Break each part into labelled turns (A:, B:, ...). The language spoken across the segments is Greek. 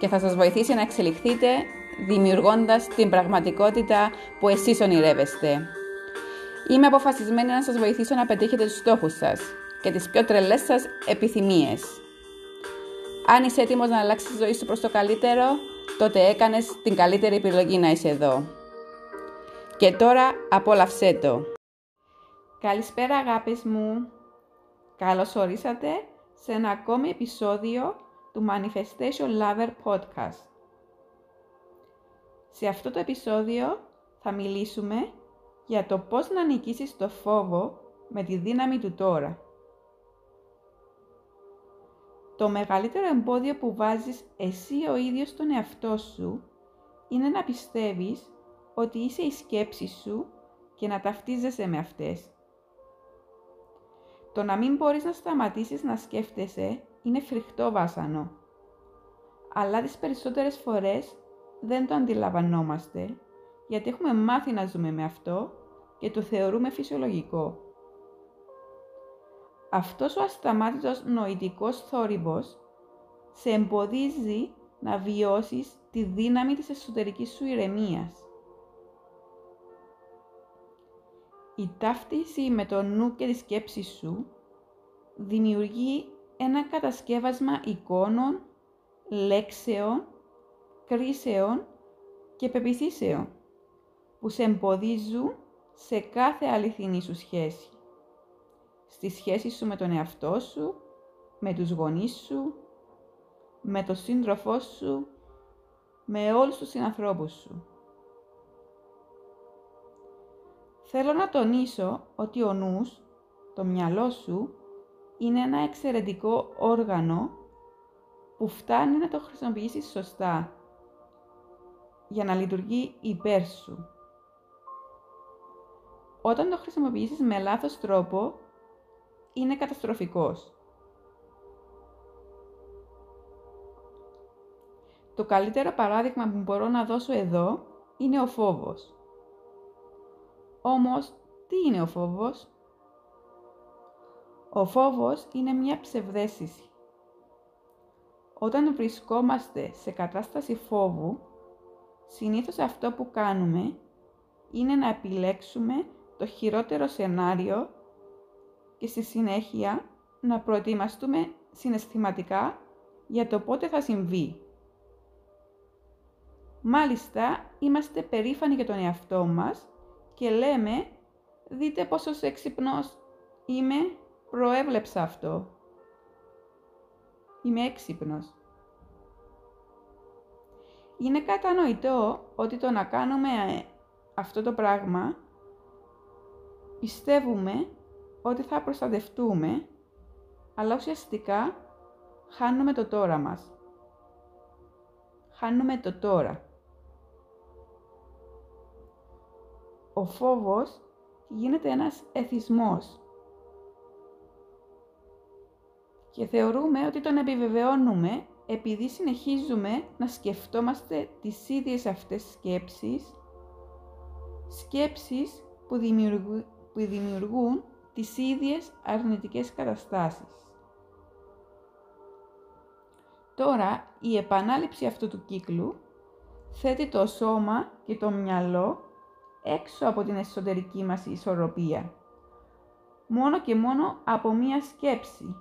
A: και θα σας βοηθήσει να εξελιχθείτε δημιουργώντας την πραγματικότητα που εσείς ονειρεύεστε. Είμαι αποφασισμένη να σας βοηθήσω να πετύχετε τους στόχους σας και τις πιο τρελές σας επιθυμίες. Αν είσαι έτοιμος να αλλάξεις τη ζωή σου προς το καλύτερο, τότε έκανες την καλύτερη επιλογή να είσαι εδώ. Και τώρα απόλαυσέ το. Καλησπέρα αγάπες μου. Καλώς ορίσατε σε ένα ακόμη επεισόδιο του Manifestation Lover Podcast. Σε αυτό το επεισόδιο θα μιλήσουμε για το πώς να νικήσεις το φόβο με τη δύναμη του τώρα. Το μεγαλύτερο εμπόδιο που βάζεις εσύ ο ίδιος στον εαυτό σου είναι να πιστεύεις ότι είσαι η σκέψη σου και να ταυτίζεσαι με αυτές. Το να μην μπορείς να σταματήσεις να σκέφτεσαι είναι φρικτό βάσανο. Αλλά τις περισσότερες φορές δεν το αντιλαμβανόμαστε, γιατί έχουμε μάθει να ζούμε με αυτό και το θεωρούμε φυσιολογικό. Αυτός ο ασταμάτητος νοητικός θόρυβος σε εμποδίζει να βιώσεις τη δύναμη της εσωτερικής σου ηρεμίας. Η ταύτιση με το νου και τη σκέψη σου δημιουργεί ένα κατασκεύασμα εικόνων, λέξεων, κρίσεων και πεπιθήσεων που σε εμποδίζουν σε κάθε αληθινή σου σχέση. Στη σχέση σου με τον εαυτό σου, με τους γονείς σου, με τον σύντροφό σου, με όλους τους συνανθρώπους σου. Θέλω να τονίσω ότι ο νους, το μυαλό σου, είναι ένα εξαιρετικό όργανο που φτάνει να το χρησιμοποιήσεις σωστά για να λειτουργεί υπέρ σου. Όταν το χρησιμοποιήσεις με λάθος τρόπο, είναι καταστροφικός. Το καλύτερο παράδειγμα που μπορώ να δώσω εδώ είναι ο φόβος. Όμως, τι είναι ο φόβος; Ο φόβος είναι μια ψευδέστηση. Όταν βρισκόμαστε σε κατάσταση φόβου, συνήθως αυτό που κάνουμε είναι να επιλέξουμε το χειρότερο σενάριο και στη συνέχεια να προετοιμαστούμε συναισθηματικά για το πότε θα συμβεί. Μάλιστα, είμαστε περήφανοι για τον εαυτό μας και λέμε «Δείτε πόσο έξυπνος είμαι, προέβλεψα αυτό». Είμαι έξυπνος. Είναι κατανοητό ότι το να κάνουμε αυτό το πράγμα πιστεύουμε ότι θα προστατευτούμε, αλλά ουσιαστικά χάνουμε το τώρα μας. Χάνουμε το τώρα. ο φόβος γίνεται ένας εθισμός. Και θεωρούμε ότι τον επιβεβαιώνουμε επειδή συνεχίζουμε να σκεφτόμαστε τις ίδιες αυτές σκέψεις, σκέψεις που δημιουργούν, που δημιουργούν τις ίδιες αρνητικές καταστάσεις. Τώρα, η επανάληψη αυτού του κύκλου θέτει το σώμα και το μυαλό έξω από την εσωτερική μας ισορροπία. Μόνο και μόνο από μία σκέψη,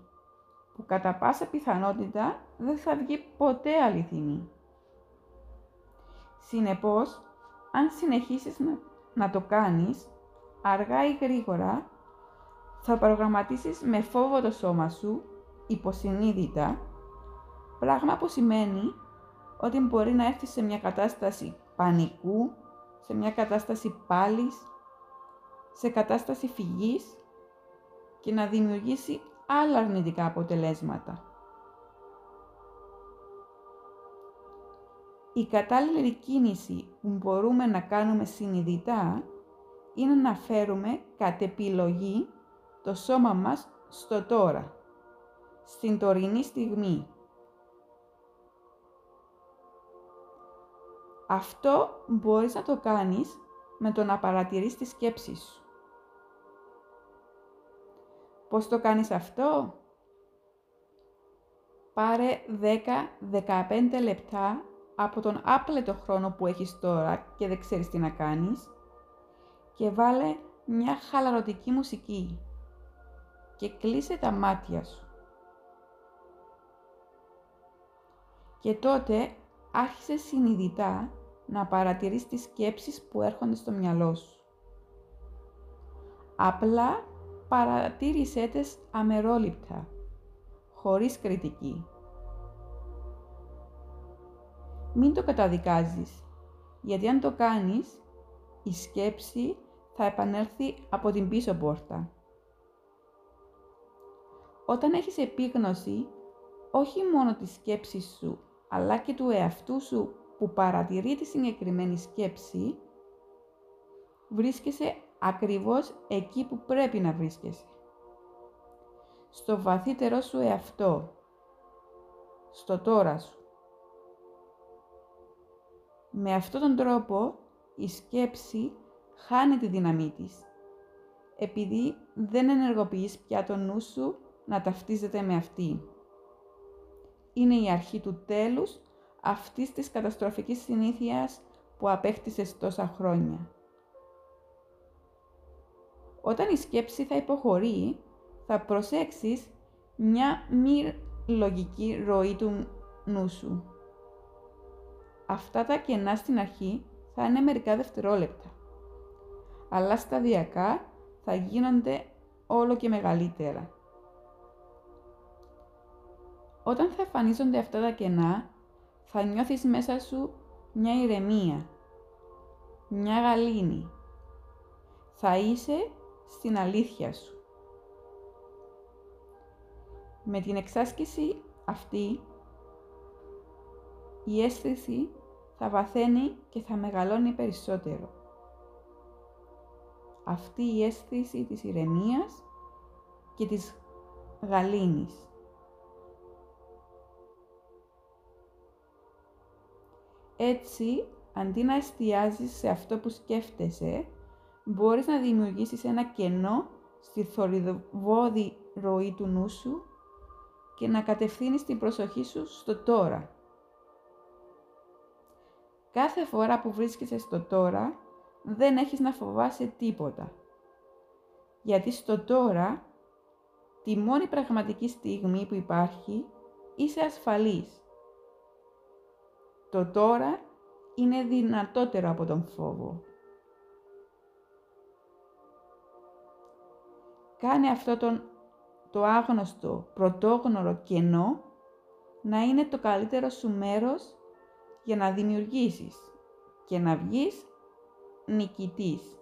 A: που κατά πάσα πιθανότητα δεν θα βγει ποτέ αληθινή. Συνεπώς, αν συνεχίσεις να, να το κάνεις, αργά ή γρήγορα, θα προγραμματίσεις με φόβο το σώμα σου, υποσυνείδητα, πράγμα που σημαίνει ότι μπορεί να έρθεις σε μια κατάσταση πανικού σε μια κατάσταση πάλης, σε κατάσταση φυγής και να δημιουργήσει άλλα αρνητικά αποτελέσματα. Η κατάλληλη κίνηση που μπορούμε να κάνουμε συνειδητά είναι να φέρουμε κατ' επιλογή το σώμα μας στο τώρα, στην τωρινή στιγμή. Αυτό μπορείς να το κάνεις με το να παρατηρείς τη σκέψη σου. Πώς το κάνεις αυτό; Πάρε 10-15 λεπτά από τον άπλετο χρόνο που έχεις τώρα και δεν ξέρεις τι να κάνεις και βάλε μια χαλαρωτική μουσική και κλείσε τα μάτια σου. Και τότε άρχισε συνειδητά να παρατηρείς τις σκέψεις που έρχονται στο μυαλό σου. Απλά παρατήρησέ τες αμερόληπτα, χωρίς κριτική. Μην το καταδικάζεις, γιατί αν το κάνεις, η σκέψη θα επανέλθει από την πίσω πόρτα. Όταν έχεις επίγνωση όχι μόνο της σκέψης σου, αλλά και του εαυτού σου που παρατηρεί τη συγκεκριμένη σκέψη, βρίσκεσαι ακριβώς εκεί που πρέπει να βρίσκεσαι. Στο βαθύτερό σου εαυτό, στο τώρα σου. Με αυτόν τον τρόπο η σκέψη χάνει τη δύναμή της, επειδή δεν ενεργοποιείς πια το νου σου να ταυτίζεται με αυτή. Είναι η αρχή του τέλους αυτής της καταστροφικής συνήθειας που απέκτησες τόσα χρόνια. Όταν η σκέψη θα υποχωρεί, θα προσέξεις μια μη λογική ροή του νου σου. Αυτά τα κενά στην αρχή θα είναι μερικά δευτερόλεπτα, αλλά σταδιακά θα γίνονται όλο και μεγαλύτερα. Όταν θα εμφανίζονται αυτά τα κενά, θα νιώθεις μέσα σου μια ηρεμία, μια γαλήνη. Θα είσαι στην αλήθεια σου. Με την εξάσκηση αυτή, η αίσθηση θα βαθαίνει και θα μεγαλώνει περισσότερο. Αυτή η αίσθηση της ηρεμίας και της γαλήνης. Έτσι, αντί να εστιάζεις σε αυτό που σκέφτεσαι, μπορείς να δημιουργήσεις ένα κενό στη θορυβόδη ροή του νου σου και να κατευθύνεις την προσοχή σου στο τώρα. Κάθε φορά που βρίσκεσαι στο τώρα, δεν έχεις να φοβάσαι τίποτα. Γιατί στο τώρα, τη μόνη πραγματική στιγμή που υπάρχει, είσαι ασφαλής. Το τώρα είναι δυνατότερο από τον φόβο. Κάνε αυτό τον, το άγνωστο, πρωτόγνωρο κενό να είναι το καλύτερο σου μέρος για να δημιουργήσεις και να βγεις νικητής.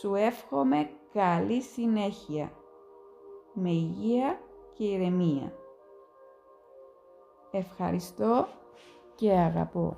A: Σου εύχομαι καλή συνέχεια, με υγεία και ηρεμία. Ευχαριστώ και αγαπώ.